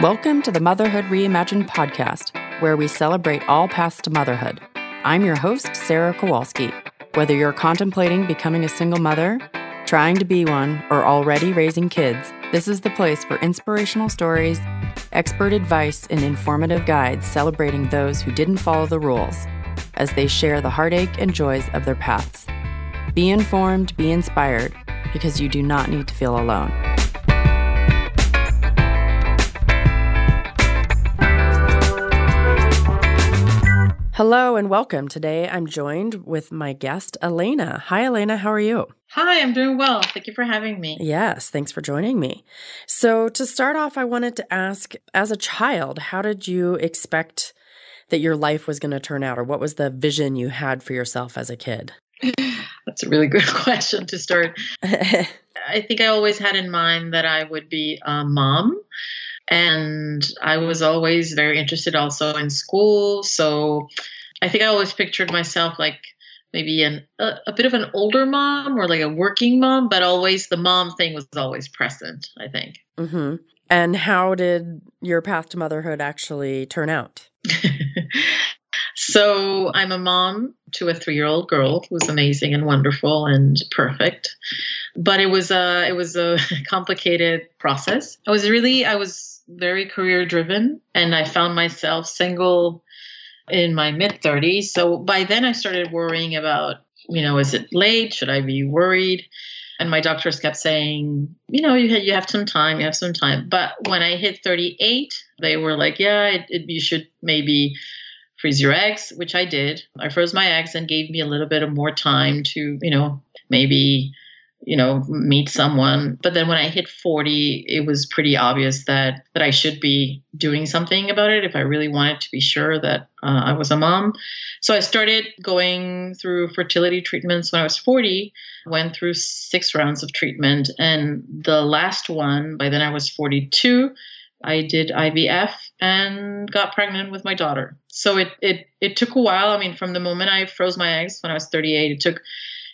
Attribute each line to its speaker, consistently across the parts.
Speaker 1: Welcome to the Motherhood Reimagined podcast, where we celebrate all paths to motherhood. I'm your host, Sarah Kowalski. Whether you're contemplating becoming a single mother, trying to be one, or already raising kids, this is the place for inspirational stories, expert advice, and informative guides celebrating those who didn't follow the rules as they share the heartache and joys of their paths. Be informed, be inspired, because you do not need to feel alone. Hello and welcome. Today I'm joined with my guest, Elena. Hi, Elena. How are you?
Speaker 2: Hi, I'm doing well. Thank you for having me.
Speaker 1: Yes, thanks for joining me. So, to start off, I wanted to ask as a child, how did you expect that your life was going to turn out, or what was the vision you had for yourself as a kid?
Speaker 2: That's a really good question to start. I think I always had in mind that I would be a mom and I was always very interested also in school. So I think I always pictured myself like maybe an, a, a, bit of an older mom or like a working mom, but always the mom thing was always present, I think.
Speaker 1: Mm-hmm. And how did your path to motherhood actually turn out?
Speaker 2: so I'm a mom to a three year old girl who's amazing and wonderful and perfect. But it was a it was a complicated process. I was really I was very career driven and I found myself single in my mid 30s. So by then I started worrying about, you know, is it late? Should I be worried? And my doctors kept saying, you know, you have, you have some time, you have some time. But when I hit 38, they were like, yeah, it, it, you should maybe freeze your eggs, which I did. I froze my eggs and gave me a little bit of more time to, you know, maybe you know meet someone but then when i hit 40 it was pretty obvious that that i should be doing something about it if i really wanted to be sure that uh, i was a mom so i started going through fertility treatments when i was 40 went through six rounds of treatment and the last one by then i was 42 I did IVF and got pregnant with my daughter. So it it it took a while. I mean, from the moment I froze my eggs when I was 38, it took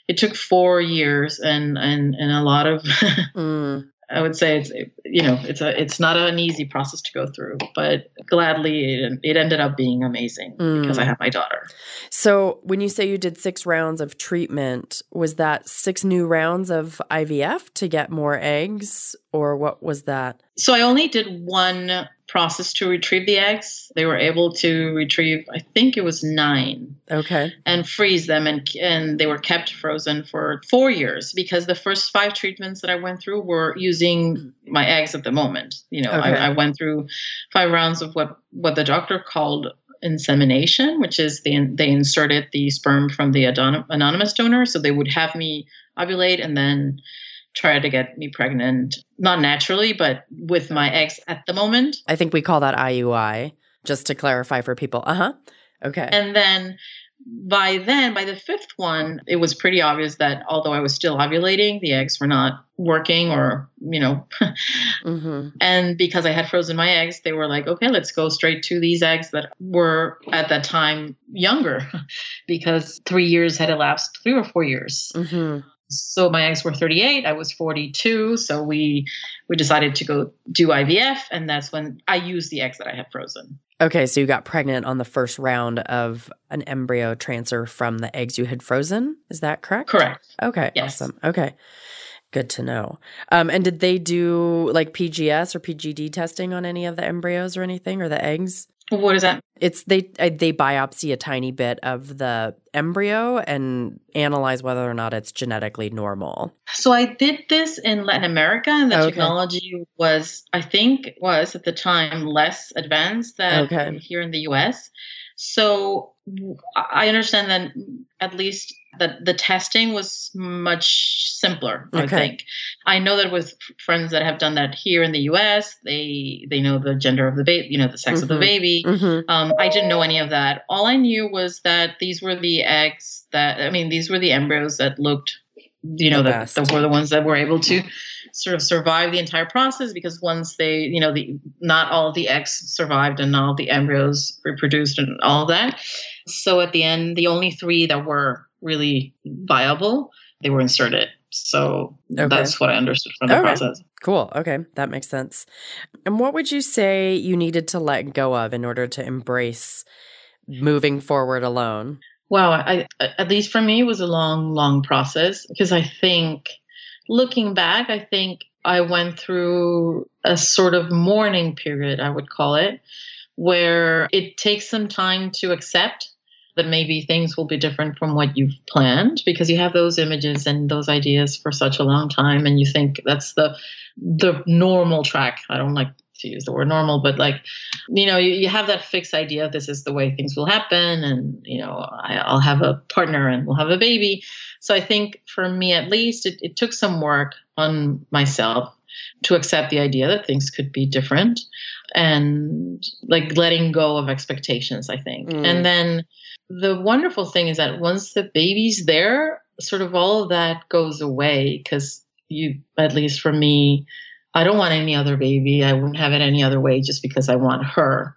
Speaker 2: it took four years and and and a lot of mm. I would say it's you know it's a it's not an easy process to go through, but gladly it, it ended up being amazing mm. because I have my daughter.
Speaker 1: So when you say you did six rounds of treatment, was that six new rounds of IVF to get more eggs, or what was that?
Speaker 2: So I only did one process to retrieve the eggs. They were able to retrieve, I think it was nine.
Speaker 1: Okay.
Speaker 2: And freeze them, and and they were kept frozen for four years because the first five treatments that I went through were using my eggs at the moment. You know, okay. I, I went through five rounds of what what the doctor called insemination, which is they they inserted the sperm from the anonymous donor, so they would have me ovulate and then try to get me pregnant, not naturally, but with my ex at the moment.
Speaker 1: I think we call that IUI, just to clarify for people. Uh huh. Okay.
Speaker 2: And then by then, by the fifth one, it was pretty obvious that although I was still ovulating, the eggs were not working or, you know. mm-hmm. And because I had frozen my eggs, they were like, okay, let's go straight to these eggs that were at that time younger because three years had elapsed, three or four years. Mm-hmm so my eggs were 38 i was 42 so we we decided to go do ivf and that's when i used the eggs that i had frozen.
Speaker 1: Okay so you got pregnant on the first round of an embryo transfer from the eggs you had frozen is that correct?
Speaker 2: Correct.
Speaker 1: Okay yes. awesome. Okay good to know. Um, and did they do like pgs or pgd testing on any of the embryos or anything or the eggs
Speaker 2: what is that?
Speaker 1: It's they uh, they biopsy a tiny bit of the embryo and analyze whether or not it's genetically normal.
Speaker 2: So I did this in Latin America, and the okay. technology was, I think, was at the time less advanced than okay. here in the U.S. So I understand that at least that the testing was much simpler. Okay. I think I know that with friends that have done that here in the U.S., they they know the gender of the baby, you know, the sex mm-hmm. of the mm-hmm. baby. Mm-hmm. Um, I didn't know any of that. All I knew was that these were the eggs that I mean, these were the embryos that looked, you know, the that, that were the ones that were able to sort of survive the entire process because once they, you know, the not all the eggs survived and all the embryos reproduced and all that. So at the end, the only three that were really viable, they were inserted. So okay. that's what I understood from the okay. process.
Speaker 1: Cool. Okay. That makes sense. And what would you say you needed to let go of in order to embrace moving forward alone?
Speaker 2: Wow. I, at least for me, it was a long, long process because I think looking back, I think I went through a sort of mourning period, I would call it, where it takes some time to accept that maybe things will be different from what you've planned because you have those images and those ideas for such a long time and you think that's the the normal track. I don't like to use the word normal but like you know you, you have that fixed idea this is the way things will happen and you know I, i'll have a partner and we'll have a baby. So i think for me at least it, it took some work on myself to accept the idea that things could be different and like letting go of expectations i think mm. and then the wonderful thing is that once the baby's there, sort of all of that goes away because you, at least for me, I don't want any other baby. I wouldn't have it any other way just because I want her.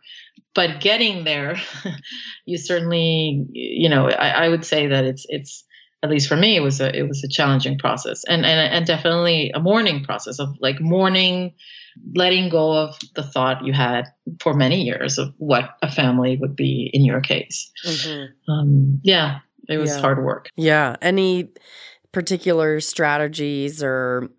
Speaker 2: But getting there, you certainly, you know, I, I would say that it's it's at least for me, it was a it was a challenging process and and and definitely a mourning process of like mourning letting go of the thought you had for many years of what a family would be in your case. Mm-hmm. Um, yeah, it was
Speaker 1: yeah.
Speaker 2: hard work.
Speaker 1: Yeah. Any particular strategies or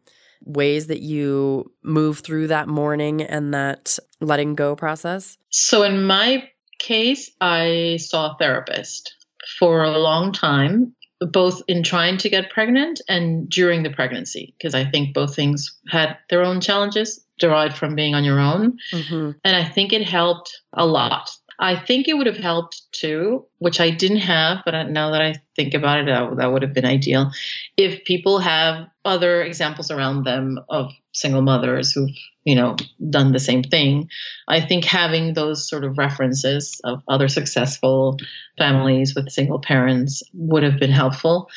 Speaker 1: ways that you move through that mourning and that letting go process?
Speaker 2: So, in my case, I saw a therapist for a long time both in trying to get pregnant and during the pregnancy, because I think both things had their own challenges derived from being on your own. Mm-hmm. And I think it helped a lot. I think it would have helped too, which I didn't have, but now that I think about it, that, that would have been ideal. If people have other examples around them of single mothers who've, you know, done the same thing, I think having those sort of references of other successful families with single parents would have been helpful.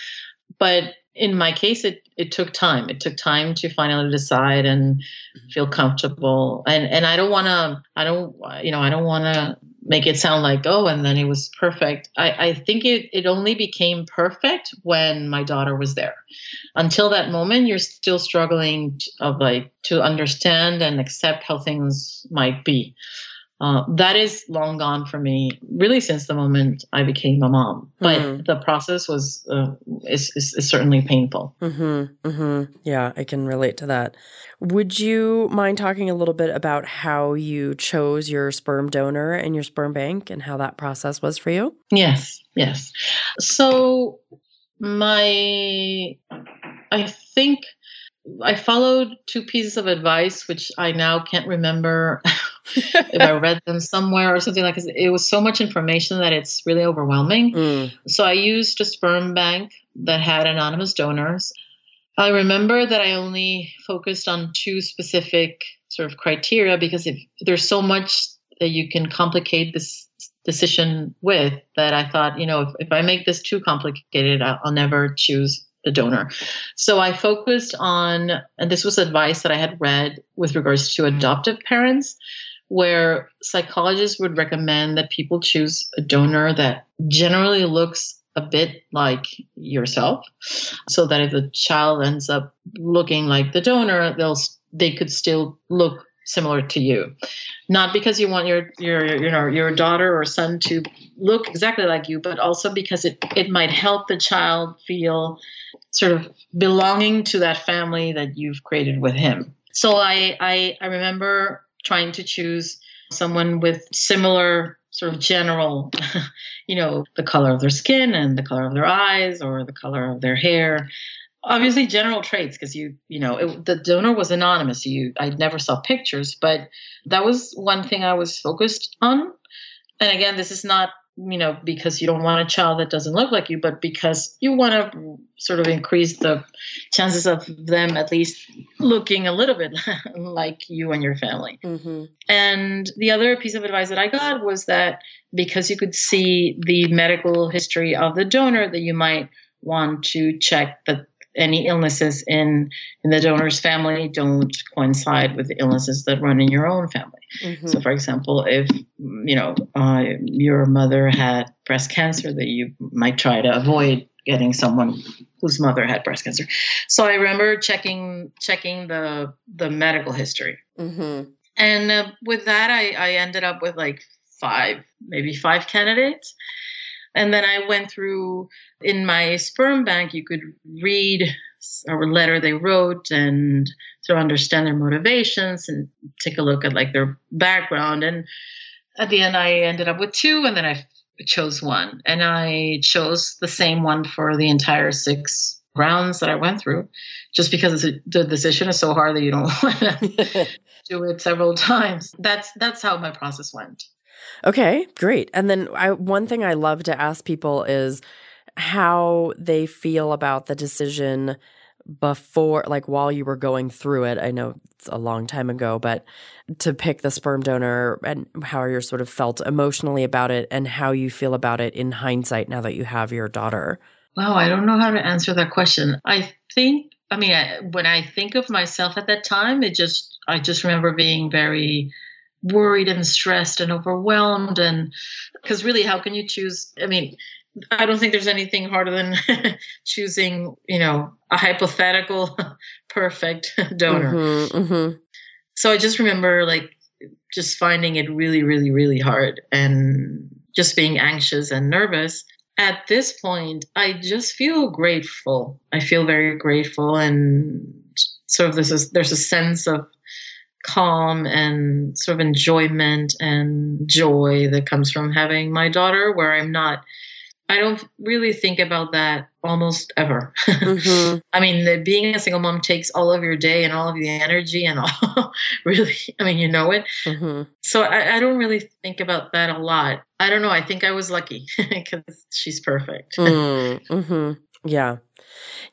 Speaker 2: But in my case, it it took time. It took time to finally decide and mm-hmm. feel comfortable. And and I don't want to. I don't. You know. I don't want to make it sound like oh, and then it was perfect. I I think it it only became perfect when my daughter was there. Until that moment, you're still struggling to, of like to understand and accept how things might be. Uh, that is long gone for me, really, since the moment I became a mom. But mm-hmm. the process was uh, is, is, is certainly painful.
Speaker 1: Mm-hmm. Mm-hmm. Yeah, I can relate to that. Would you mind talking a little bit about how you chose your sperm donor and your sperm bank, and how that process was for you?
Speaker 2: Yes, yes. So my, I think I followed two pieces of advice, which I now can't remember if I read them somewhere or something like. It was so much information that it's really overwhelming. Mm. So I used a sperm bank that had anonymous donors. I remember that I only focused on two specific sort of criteria because if there's so much that you can complicate this decision with that I thought, you know, if, if I make this too complicated, I'll, I'll never choose the donor. So I focused on, and this was advice that I had read with regards to adoptive parents, where psychologists would recommend that people choose a donor that generally looks a bit like yourself so that if the child ends up looking like the donor they'll they could still look similar to you. Not because you want your your you know your daughter or son to look exactly like you but also because it it might help the child feel sort of belonging to that family that you've created with him. So i i, I remember trying to choose someone with similar sort of general, you know, the color of their skin and the color of their eyes or the color of their hair. Obviously, general traits because you, you know, it, the donor was anonymous. You, I never saw pictures, but that was one thing I was focused on. And again, this is not you know, because you don't want a child that doesn't look like you, but because you want to sort of increase the chances of them at least looking a little bit like you and your family. Mm-hmm. And the other piece of advice that I got was that because you could see the medical history of the donor, that you might want to check that any illnesses in in the donor's family don't coincide with the illnesses that run in your own family. Mm-hmm. So, for example, if you know uh, your mother had breast cancer, that you might try to avoid getting someone whose mother had breast cancer. So I remember checking checking the the medical history,
Speaker 1: Mm-hmm.
Speaker 2: and uh, with that, I I ended up with like five, maybe five candidates. And then I went through in my sperm bank, you could read a letter they wrote and to understand their motivations and take a look at like their background. And at the end, I ended up with two, and then I chose one. And I chose the same one for the entire six rounds that I went through, just because the decision is so hard that you don't want to do it several times. That's that's how my process went.
Speaker 1: Okay, great. And then I, one thing I love to ask people is how they feel about the decision before, like while you were going through it. I know it's a long time ago, but to pick the sperm donor and how you sort of felt emotionally about it and how you feel about it in hindsight now that you have your daughter.
Speaker 2: Wow, I don't know how to answer that question. I think, I mean, I, when I think of myself at that time, it just, I just remember being very worried and stressed and overwhelmed and because really how can you choose i mean i don't think there's anything harder than choosing you know a hypothetical perfect donor.
Speaker 1: Mm-hmm, mm-hmm.
Speaker 2: so i just remember like just finding it really really really hard and just being anxious and nervous. At this point i just feel grateful. I feel very grateful and sort of this is there's a sense of calm and sort of enjoyment and joy that comes from having my daughter where i'm not i don't really think about that almost ever
Speaker 1: Mm-hmm.
Speaker 2: i mean the, being a single mom takes all of your day and all of the energy and all really i mean you know it
Speaker 1: Mm-hmm.
Speaker 2: so I, I don't really think about that a lot i don't know i think i was lucky because she's perfect
Speaker 1: mm-hmm. Yeah.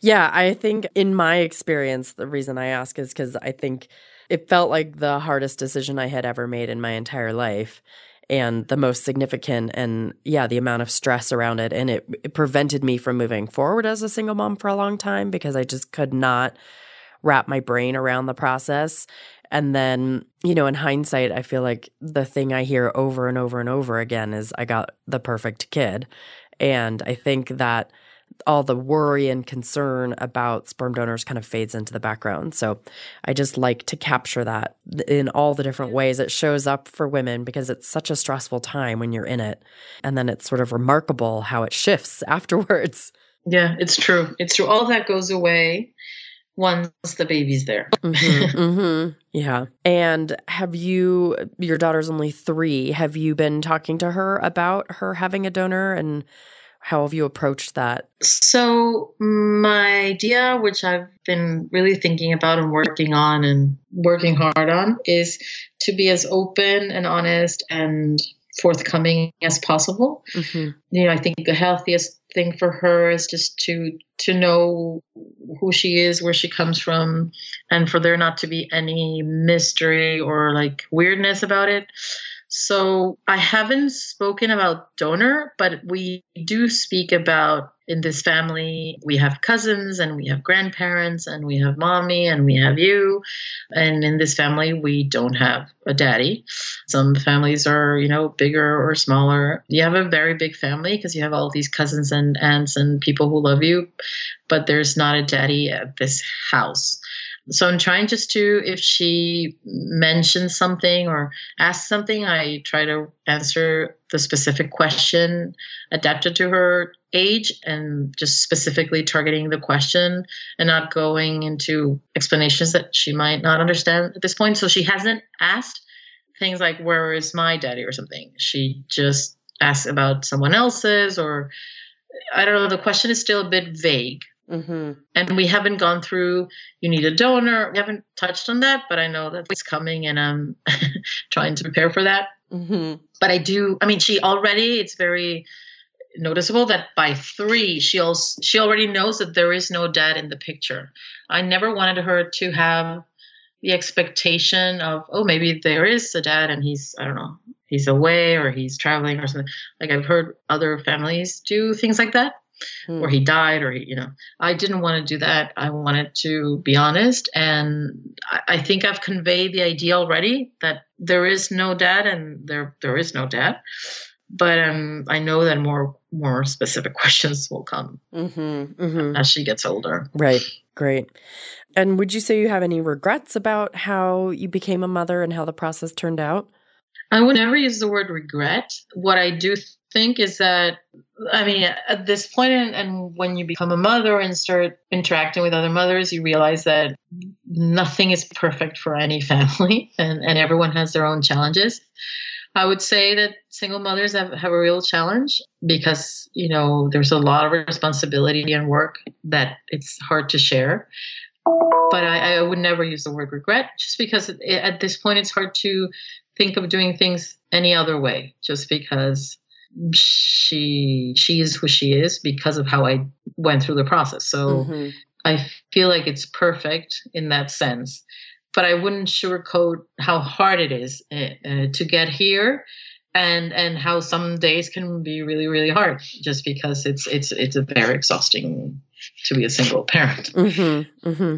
Speaker 1: Yeah. I think in my experience, the reason I ask is because I think it felt like the hardest decision I had ever made in my entire life and the most significant. And yeah, the amount of stress around it. And it, it prevented me from moving forward as a single mom for a long time because I just could not wrap my brain around the process. And then, you know, in hindsight, I feel like the thing I hear over and over and over again is I got the perfect kid. And I think that all the worry and concern about sperm donors kind of fades into the background. So I just like to capture that in all the different ways it shows up for women because it's such a stressful time when you're in it. And then it's sort of remarkable how it shifts afterwards.
Speaker 2: yeah it's true it's true all that goes away once the baby's there
Speaker 1: Mm-hmm, mm-hmm. Yeah. And have you, your daughter's only three, have you been talking to her about her having a donor and how have you approached that?
Speaker 2: So, my idea, which I've been really thinking about and working on and working hard on, is to be as open and honest and forthcoming as possible.
Speaker 1: Mm-hmm.
Speaker 2: You know, I think the healthiest thing for her is just to to know who she is, where she comes from, and for there not to be any mystery or like weirdness about it. So I haven't spoken about donor, but we do speak about in this family, we have cousins and we have grandparents and we have mommy and we have you. And in this family, we don't have a daddy. Some families are, you know, bigger or smaller. You have a very big family because you have all these cousins and aunts and people who love you, but there's not a daddy at this house. So I'm trying just to, if she mentions something or asks something, I try to answer the specific question adapted to her age and just specifically targeting the question and not going into explanations that she might not understand at this point. So she hasn't asked things like, Where is my daddy or something? She just asks about someone else's or I don't know. The question is still a bit vague.
Speaker 1: Mm-hmm.
Speaker 2: And we haven't gone through, you need a donor. We haven't touched on that, but I know that it's coming and I'm trying to prepare for that.
Speaker 1: Mm-hmm.
Speaker 2: But I do, I mean, she already, it's very noticeable that by three, she, also, she already knows that there is no dad in the picture. I never wanted her to have the expectation of, oh, maybe there is a dad and he's, I don't know, he's away or he's traveling or something. Like I've heard other families do things like that
Speaker 1: Hmm.
Speaker 2: or he died or he, you know i didn't want to do that i wanted to be honest and I, I think i've conveyed the idea already that there is no dad and there there is no dad but um i know that more more specific questions will come
Speaker 1: Mm-hmm. Mm-hmm.
Speaker 2: as she gets older.
Speaker 1: Right. Great. And would you say you have any regrets about how you became a mother and how the process turned out?
Speaker 2: I would never use the word regret. What I do think is that, I mean, at this point, and, and when you become a mother and start interacting with other mothers, you realize that nothing is perfect for any family and, and everyone has their own challenges. I would say that single mothers have, have a real challenge because, you know, there's a lot of responsibility and work that it's hard to share. But I, I would never use the word regret just because at this point it's hard to think of doing things any other way just because she she is who she is because of how I went through the process. So
Speaker 1: Mhm.
Speaker 2: I feel like it's perfect in that sense. But I wouldn't sugarcoat how hard it is uh, to get here, and and how some days can be really really hard, just because it's it's it's a very exhausting to be a single parent.
Speaker 1: Mm-hmm. Mm-hmm.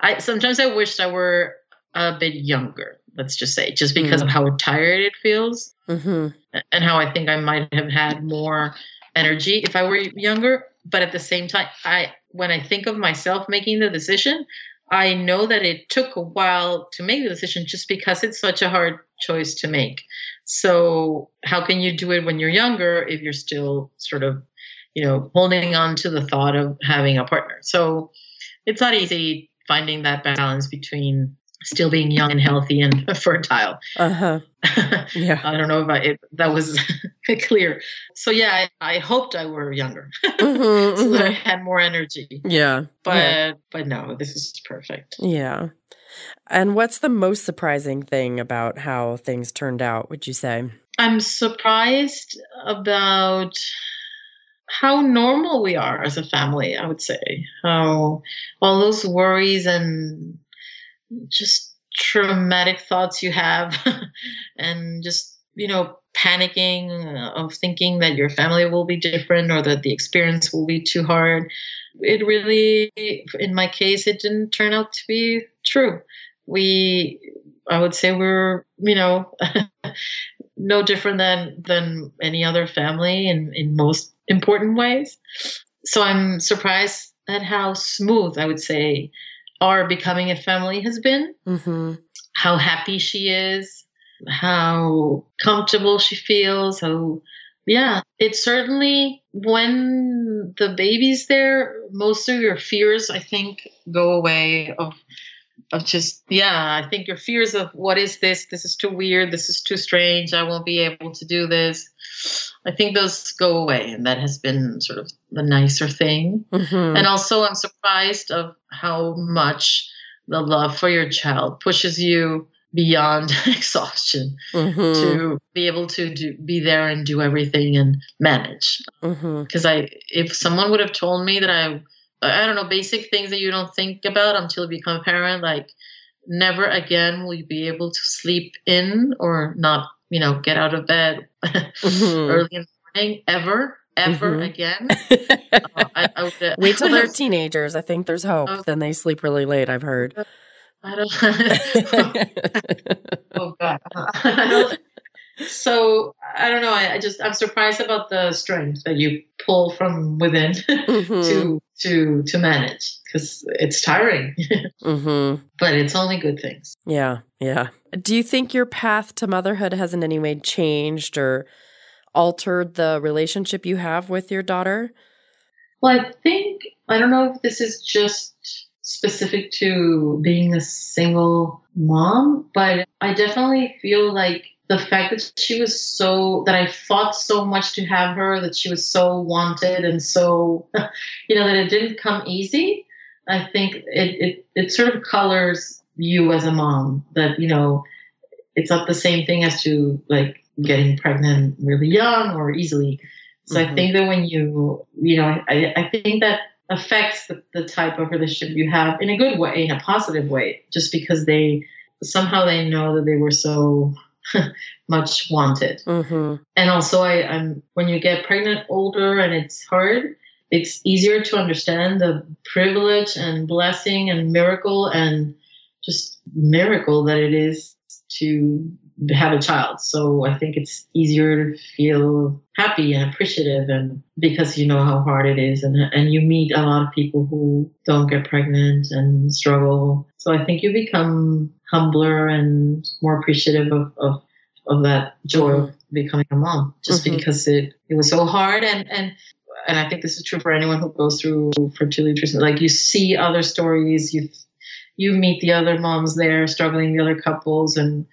Speaker 2: I sometimes I wished I were a bit younger. Let's just say, just because of how tired it feels,
Speaker 1: Mhm.
Speaker 2: and how I think I might have had more energy if I were younger. But at the same time, I when I think of myself making the decision, I know that it took a while to make the decision just because it's such a hard choice to make. So how can you do it when you're younger if you're still sort of, you know, holding on to the thought of having a partner? So it's not easy finding that balance between still being young and healthy and fertile.
Speaker 1: Uh-huh. Yeah.
Speaker 2: I don't know if I, if that was clear. So yeah, I, I hoped I were younger
Speaker 1: Mhm,
Speaker 2: so that I had more energy.
Speaker 1: Yeah.
Speaker 2: But
Speaker 1: yeah.
Speaker 2: but no, this is perfect.
Speaker 1: Yeah. And what's the most surprising thing about how things turned out, would you say?
Speaker 2: I'm surprised about how normal we are as a family, I would say. How all those worries and just traumatic thoughts you have and just, you know, panicking of thinking that your family will be different or that the experience will be too hard. It really in my case it didn't turn out to be true. We I would say we're, you know, no different than than any other family in in most important ways. So I'm surprised at how smooth I would say our becoming a family has been.
Speaker 1: Mm-hmm.
Speaker 2: How happy she is, how comfortable she feels, how yeah, it's certainly when the baby's there, most of your fears I think go away of of just yeah i think your fears of what is this this is too weird this is too strange i won't be able to do this i think those go away and that has been sort of the nicer thing
Speaker 1: Mm-hmm.
Speaker 2: and also i'm surprised of how much the love for your child pushes you beyond exhaustion
Speaker 1: mm-hmm.
Speaker 2: to be able to do, be there and do everything and manage
Speaker 1: mm-hmm.
Speaker 2: because i if someone would have told me that i I don't know, basic things that you don't think about until you become a parent, like never again will you be able to sleep in or not, you know, get out of bed
Speaker 1: Mhm.
Speaker 2: early in the morning, ever, ever
Speaker 1: Mhm.
Speaker 2: again. Uh, I, I would, uh,
Speaker 1: Wait till they're teenagers. I think there's hope.
Speaker 2: Oh.
Speaker 1: then they sleep really late, I've heard.
Speaker 2: I don't. oh God. I don't- so I don't know. I, I just I'm surprised about the strength that you pull from within
Speaker 1: Mhm.
Speaker 2: to to to manage because it's tiring,
Speaker 1: Mm-hmm.
Speaker 2: but it's only good things.
Speaker 1: Yeah, yeah. Do you think your path to motherhood has in any way changed or altered the relationship you have with your daughter?
Speaker 2: Well, I think I don't know if this is just specific to being a single mom, but I definitely feel like the fact that she was so that I fought so much to have her, that she was so wanted and so you know that it didn't come easy. I think it it it sort of colors you as a mom that you know it's not the same thing as to like getting pregnant really young or easily. So I
Speaker 1: Mhm.
Speaker 2: think that when you, you know, I, I think that affects the, the type of relationship you have in a good way, in a positive way, just because they somehow they know that they were so much wanted.
Speaker 1: Mm-hmm.
Speaker 2: And also, I, I'm when you get pregnant older and it's hard, it's easier to understand the privilege and blessing and miracle and just miracle that it is to have a child. So I think it's easier to feel happy and appreciative and because you know how hard it is and and you meet a lot of people who don't get pregnant and struggle. So I think you become humbler and more appreciative of, of of that joy mm-hmm. of becoming a mom just mm-hmm. because it, it was so hard and and and I think this is true for anyone who goes through fertility treatment. Like you see other stories, you you meet the other moms there struggling, the other couples, and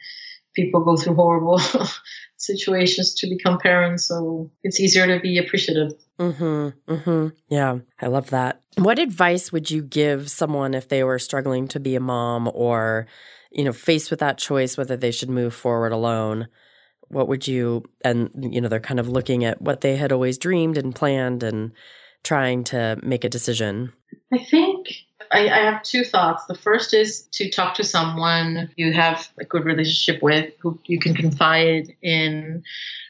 Speaker 2: people go through horrible situations to become parents. So it's easier to be appreciative.
Speaker 1: Mm-hmm. Mm-hmm. Yeah, I love that. What advice would you give someone if they were struggling to be a mom or, you know, faced with that choice whether they should move forward alone? What would you and you know, they're kind of looking at what they had always dreamed and planned and trying to make a decision.
Speaker 2: I think I, I, have two thoughts. The first is to talk to someone you have a good relationship with, who you can confide in,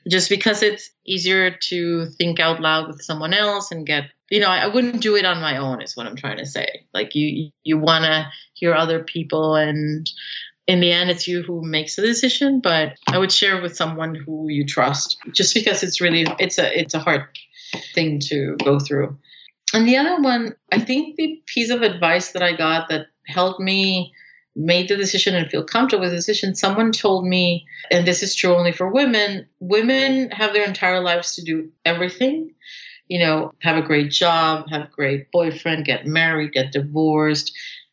Speaker 2: just because it's easier to think out loud with someone else and get. You know, I, I wouldn't do it on my own. Is what I'm trying to say. Like you, you want to hear other people, and in the end, it's you who makes the decision. But I would share with someone who you trust, just because it's really it's a it's a hard thing to go through. And the other one, I think the piece of advice that I got that helped me make the decision and feel comfortable with the decision, someone told me, and this is true only for women, women have their entire lives to do everything. You know, have a great job, have a great boyfriend, get married, get divorced,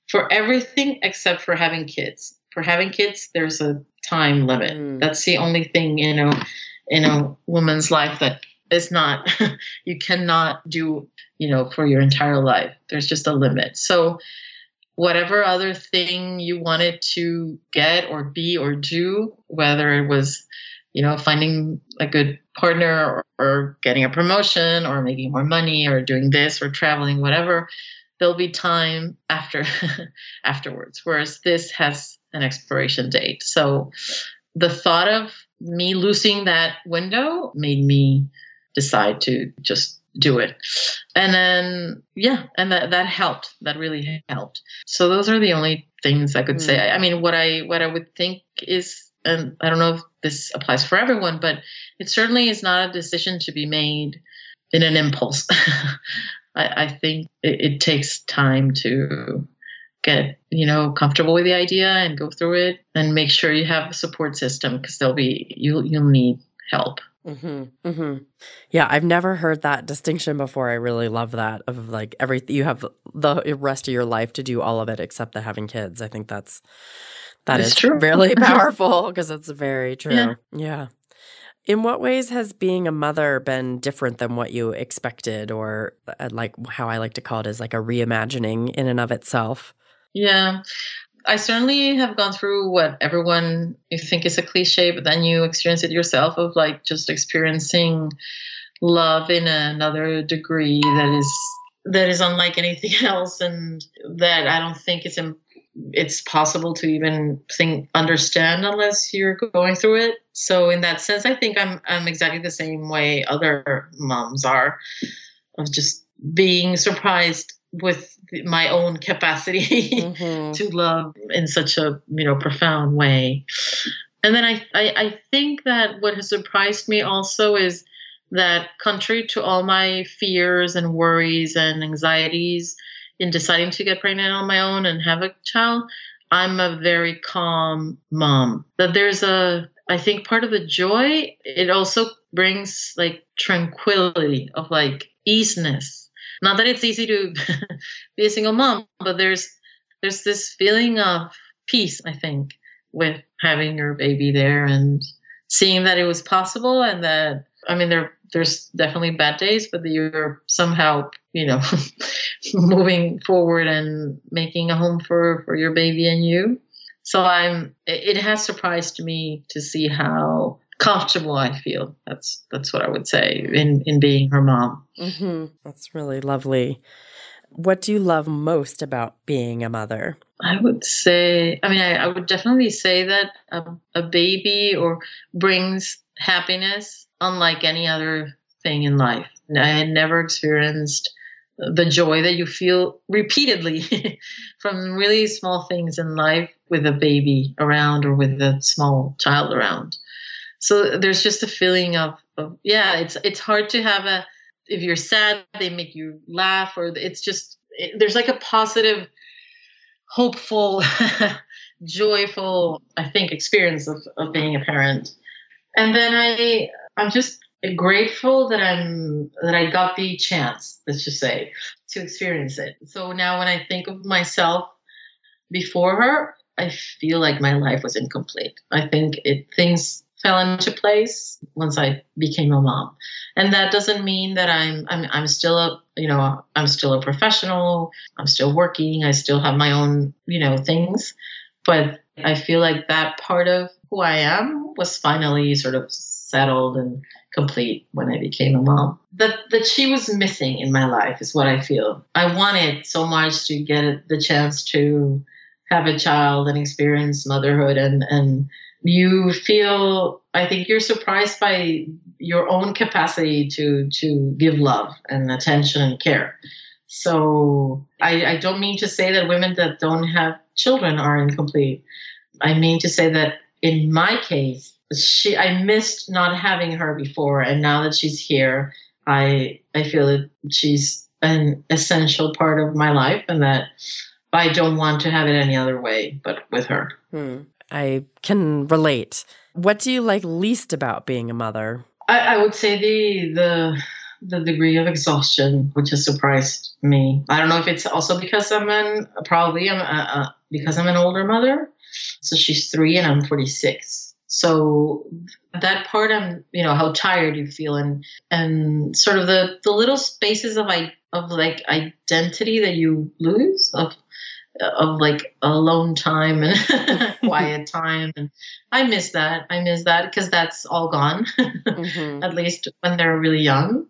Speaker 2: for everything except for having kids. For having kids, there's a time limit. Mm. That's the only thing, you know, in a woman's life that is not, you cannot do you know, for your entire life. There's just a limit. So, whatever other thing you wanted to get or be or do, whether it was, you know, finding a good partner or, or getting a promotion or making more money or doing this or traveling, whatever, there'll be time after afterwards. Whereas this has an expiration date. So, the thought of me losing that window made me decide to just do it. And then, yeah, and that, that helped. That really helped. So those are the only things I could mm. say. I, I mean, what I, what I would think is, and I don't know if this applies for everyone, but it certainly is not a decision to be made in an impulse. I, I, think it, it takes time to get you know comfortable with the idea and go through it and make sure you have a support system because there'll be you'll you'll need help
Speaker 1: Mm-hmm, mm-hmm. Yeah, I've never heard that distinction before. I really love that of like every you have the rest of your life to do all of it except the having kids. I think that's that it's is true. really powerful because it's very true. Yeah. yeah. In what ways has being a mother been different than what you expected, or uh, like how I like to call it is like a reimagining in and of itself?
Speaker 2: Yeah, I certainly have gone through what everyone you think is a cliche, but then you experience it yourself of like just experiencing love in another degree that is that is unlike anything else, and that I don't think it's it's possible to even think understand unless you're going through it. So in that sense, I think I'm I'm exactly the same way other moms are, of just being surprised with my own capacity mm-hmm. to love in such a you know profound way. And then I, I, I think that what has surprised me also is that contrary to all my fears and worries and anxieties in deciding to get pregnant on my own and have a child i'm a very calm mom. That there's a i think part of the joy it also brings like tranquility of like easiness not that it's easy to be a single mom, but there's there's this feeling of peace, I think, with having your baby there and seeing that it was possible and that I mean there there's definitely bad days, but you're somehow, you know, moving forward and making a home for for your baby and you. So I'm it has surprised me to see how comfortable I feel. That's that's what I would say in in being her mom.
Speaker 1: Mm-hmm. That's really lovely. What do you love most about being a mother?
Speaker 2: I would say, I mean, I, I would definitely say that a, a baby or brings happiness unlike any other thing in life. I had never experienced the joy that you feel repeatedly from really small things in life with a baby around or with a small child around. So there's just a feeling of, of yeah, it's it's hard to have a if you're sad they make you laugh or it's just it, there's like a positive hopeful joyful i think experience of, of being a parent. And then i i'm just grateful that i'm that i got the chance let's just say to experience it. So now when i think of myself before her i feel like my life was incomplete. I think it things fell into place once I became a mom. And that doesn't mean that I'm I'm I'm still a you know I'm still a professional. I'm still working. I still have my own you know things, but I feel like that part of who I am was finally sort of settled and complete when I became a mom. That that she was missing in my life is what I feel. I wanted so much to get the chance to have a child and experience motherhood and and you feel i think you're surprised by your own capacity to to give love and attention and care so I, I don't mean to say that women that don't have children are incomplete i mean to say that in my case she i missed not having her before and now that she's here i i feel that she's an essential part of my life and that I don't want to have it any other way but with her.
Speaker 3: Hmm. I can relate. What do you like least about being a mother?
Speaker 2: I, I would say the the the degree of exhaustion, which has surprised me. I don't know if it's also because I'm an probably I'm uh, uh, because I'm an older mother. So she's three and I'm 46. So that part, I'm you know how tired you feel and and sort of the the little spaces of I of like identity that you lose of of like alone time and quiet time and i miss that. I miss that because that's all gone mm-hmm. at least when they're really young.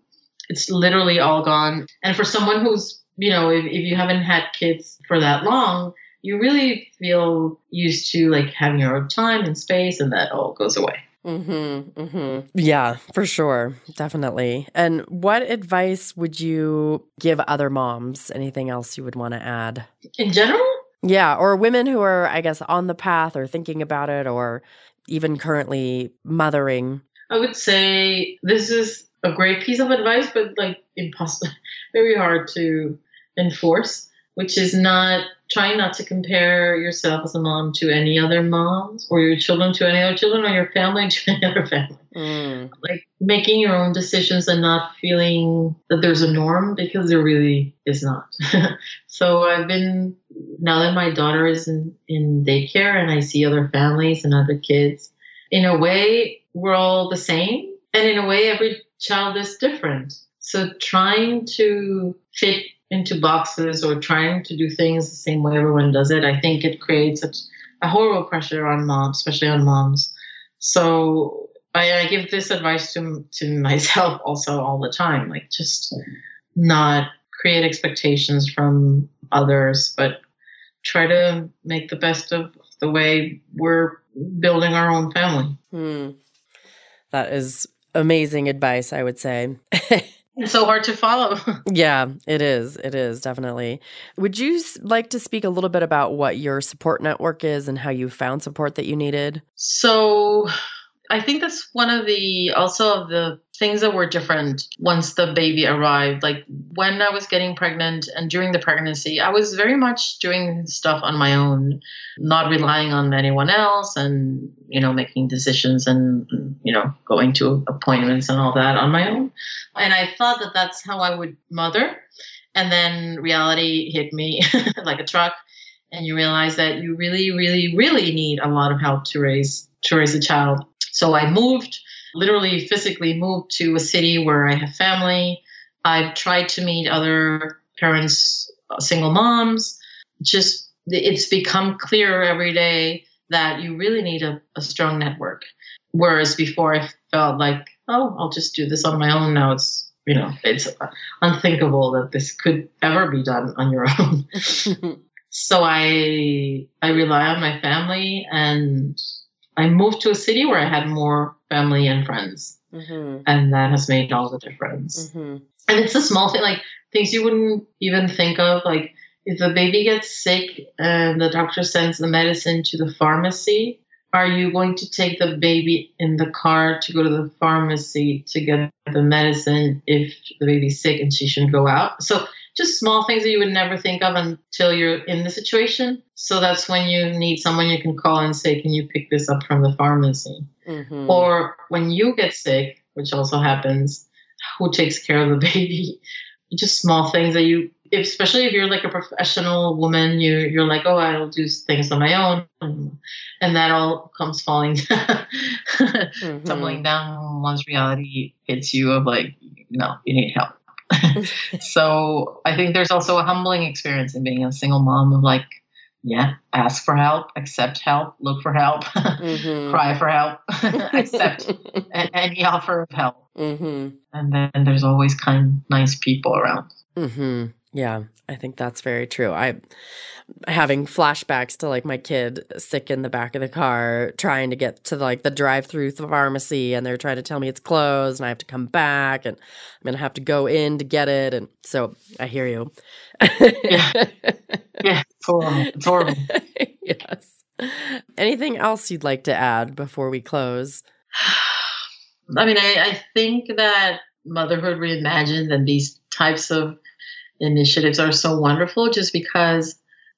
Speaker 2: It's literally all gone. And for someone who's you know if, if you haven't had kids for that long you really feel used to like having your own time and space and that all goes away
Speaker 3: Mm-hmm, mm-hmm. Yeah, for sure. Definitely. And what advice would you give other moms? Anything else you would want to add?
Speaker 2: In general?
Speaker 3: Yeah, or women who are, I guess, on the path or thinking about it or even currently mothering.
Speaker 2: I would say this is a great piece of advice, but like impossible, very hard to enforce, which is not trying not to compare yourself as a mom to any other moms or your children to any other children or your family to any other family. Mm. Like making your own decisions and not feeling that there's a norm because there really is not. so I've been, now that my daughter is in, in daycare and I see other families and other kids, in a way, we're all the same. And in a way, every child is different. So trying to fit into boxes or trying to do things the same way everyone does it, I think it creates a, a horrible pressure on moms, especially on moms. So I, I, give this advice to to myself also all the time, like just not create expectations from others, but try to make the best of the way we're building our own family. Hmm.
Speaker 3: That is amazing advice, I would say.
Speaker 2: It's so hard to follow.
Speaker 3: yeah, it is. It is definitely. Would you like to speak a little bit about what your support network is and how you found support that you needed?
Speaker 2: So, I think that's one of the also of the things that were different once the baby arrived. Like when I was getting pregnant and during the pregnancy, I was very much doing stuff on my own, not relying on anyone else and, you know, making decisions and, you know, going to appointments and all that on my own. And I thought that that's how I would mother. And then reality hit me like a truck. And you realize that you really, really, really need a lot of help to raise to raise a child. So I moved, literally physically moved to a city where I have family. I've tried to meet other parents, uh, single moms. Just it's become clearer every day that you really need a, a strong network. Whereas before I felt like, oh, I'll just do this on my own. Now it's you know it's unthinkable that this could ever be done on your own. so I I rely on my family and I moved to a city where I had more family and friends. Mm-hmm. And that has made all the difference. Mm-hmm. And it's a small thing. Like things you wouldn't even think of, like if the baby gets sick and the doctor sends the medicine to the pharmacy, are you going to take the baby in the car to go to the pharmacy to get the medicine if the baby's sick and she shouldn't go out? So just small things that you would never think of until you're in the situation. So that's when you need someone you can call and say, Can you pick this up from the pharmacy? Mm-hmm. Or when you get sick, which also happens, who takes care of the baby? Just small things that you, especially if you're like a professional woman, you you're like, oh, I'll do things on my own, and, and that all comes falling, mm-hmm. tumbling down once reality hits you of like, no, you need help. so I think there's also a humbling experience in being a single mom of like, yeah, ask for help, accept help, look for help, mm-hmm. cry for help, accept any offer of help. Mm-hmm. And then there's always kind, nice people around.
Speaker 3: Mm-hmm. Yeah, I think that's very true. I having flashbacks to like my kid sick in the back of the car trying to get to like the drive-through pharmacy and they're trying to tell me it's closed and I have to come back and I'm going to have to go in to get it and so I hear you.
Speaker 2: yeah. Yeah, it's horrible. It's horrible.
Speaker 3: yes. Anything else you'd like to add before we close?
Speaker 2: I mean, I, I think that Motherhood Reimagined and these types of initiatives are so wonderful just because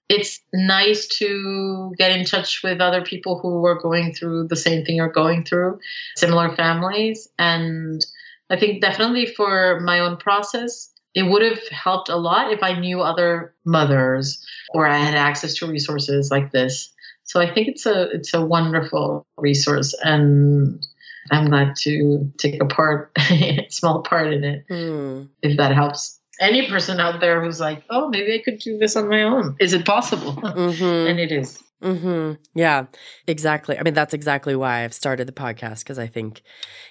Speaker 2: it's nice to get in touch with other people who are going through the same thing you're going through, similar families. And I think definitely for my own process, it would have helped a lot if I knew other mothers or I had access to resources like this. So I think it's a it's a wonderful resource and I'm glad to take a part, a small part in it, mm. if that helps any person out there who's like, oh, maybe I could do this on my own. Is it possible? Mm-hmm. and it is.
Speaker 3: Mm-hmm. Yeah, exactly. I mean, that's exactly why I've started the podcast because I think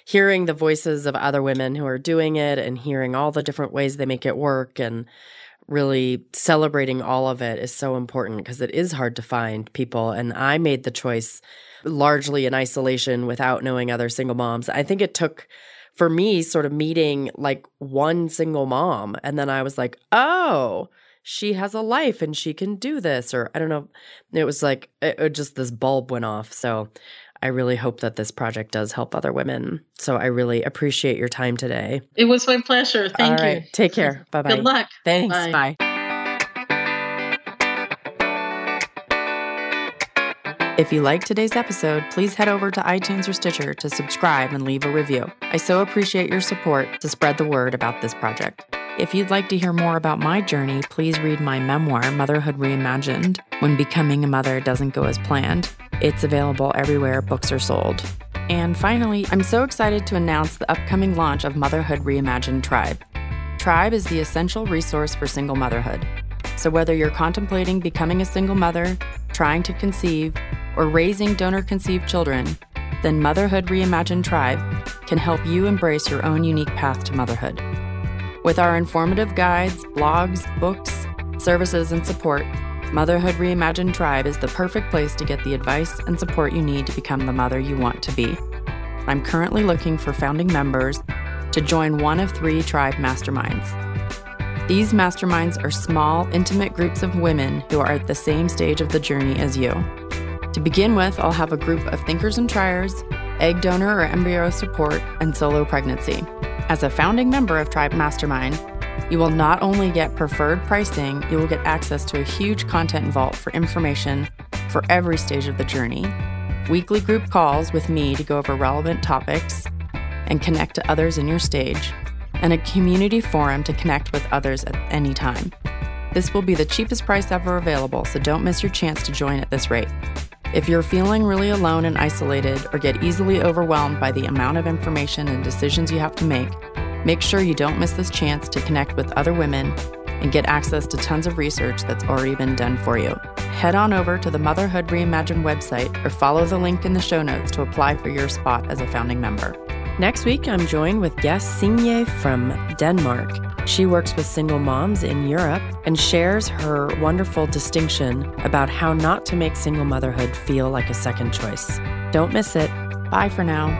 Speaker 3: hearing the voices of other women who are doing it and hearing all the different ways they make it work and really celebrating all of it is so important because it is hard to find people. And I made the choice largely in isolation without knowing other single moms. I think it took for me, sort of meeting like one single mom. And then I was like, oh, she has a life and she can do this. Or I don't know. It was like, it, it just this bulb went off. So I really hope that this project does help other women. So I really appreciate your time today.
Speaker 2: It was my pleasure. Thank you.
Speaker 3: Take care. Bye bye.
Speaker 2: Good luck.
Speaker 3: Thanks. Bye. bye. If you liked today's episode, please head over to iTunes or Stitcher to subscribe and leave a review. I so appreciate your support to spread the word about this project. If you'd like to hear more about my journey, please read my memoir, Motherhood Reimagined When Becoming a Mother Doesn't Go as Planned. It's available everywhere books are sold. And finally, I'm so excited to announce the upcoming launch of Motherhood Reimagined Tribe. Tribe is the essential resource for single motherhood. So, whether you're contemplating becoming a single mother, trying to conceive, or raising donor conceived children, then Motherhood Reimagined Tribe can help you embrace your own unique path to motherhood. With our informative guides, blogs, books, services, and support, Motherhood Reimagined Tribe is the perfect place to get the advice and support you need to become the mother you want to be. I'm currently looking for founding members to join one of three tribe masterminds. These masterminds are small, intimate groups of women who are at the same stage of the journey as you. To begin with, I'll have a group of thinkers and triers, egg donor or embryo support, and solo pregnancy. As a founding member of Tribe Mastermind, you will not only get preferred pricing, you will get access to a huge content vault for information for every stage of the journey, weekly group calls with me to go over relevant topics and connect to others in your stage, and a community forum to connect with others at any time. This will be the cheapest price ever available, so don't miss your chance to join at this rate. If you're feeling really alone and isolated or get easily overwhelmed by the amount of information and decisions you have to make, make sure you don't miss this chance to connect with other women and get access to tons of research that's already been done for you. Head on over to the Motherhood Reimagined website or follow the link in the show notes to apply for your spot as a founding member. Next week, I'm joined with guest Signe from Denmark. She works with single moms in Europe and shares her wonderful distinction about how not to make single motherhood feel like a second choice. Don't miss it. Bye for now.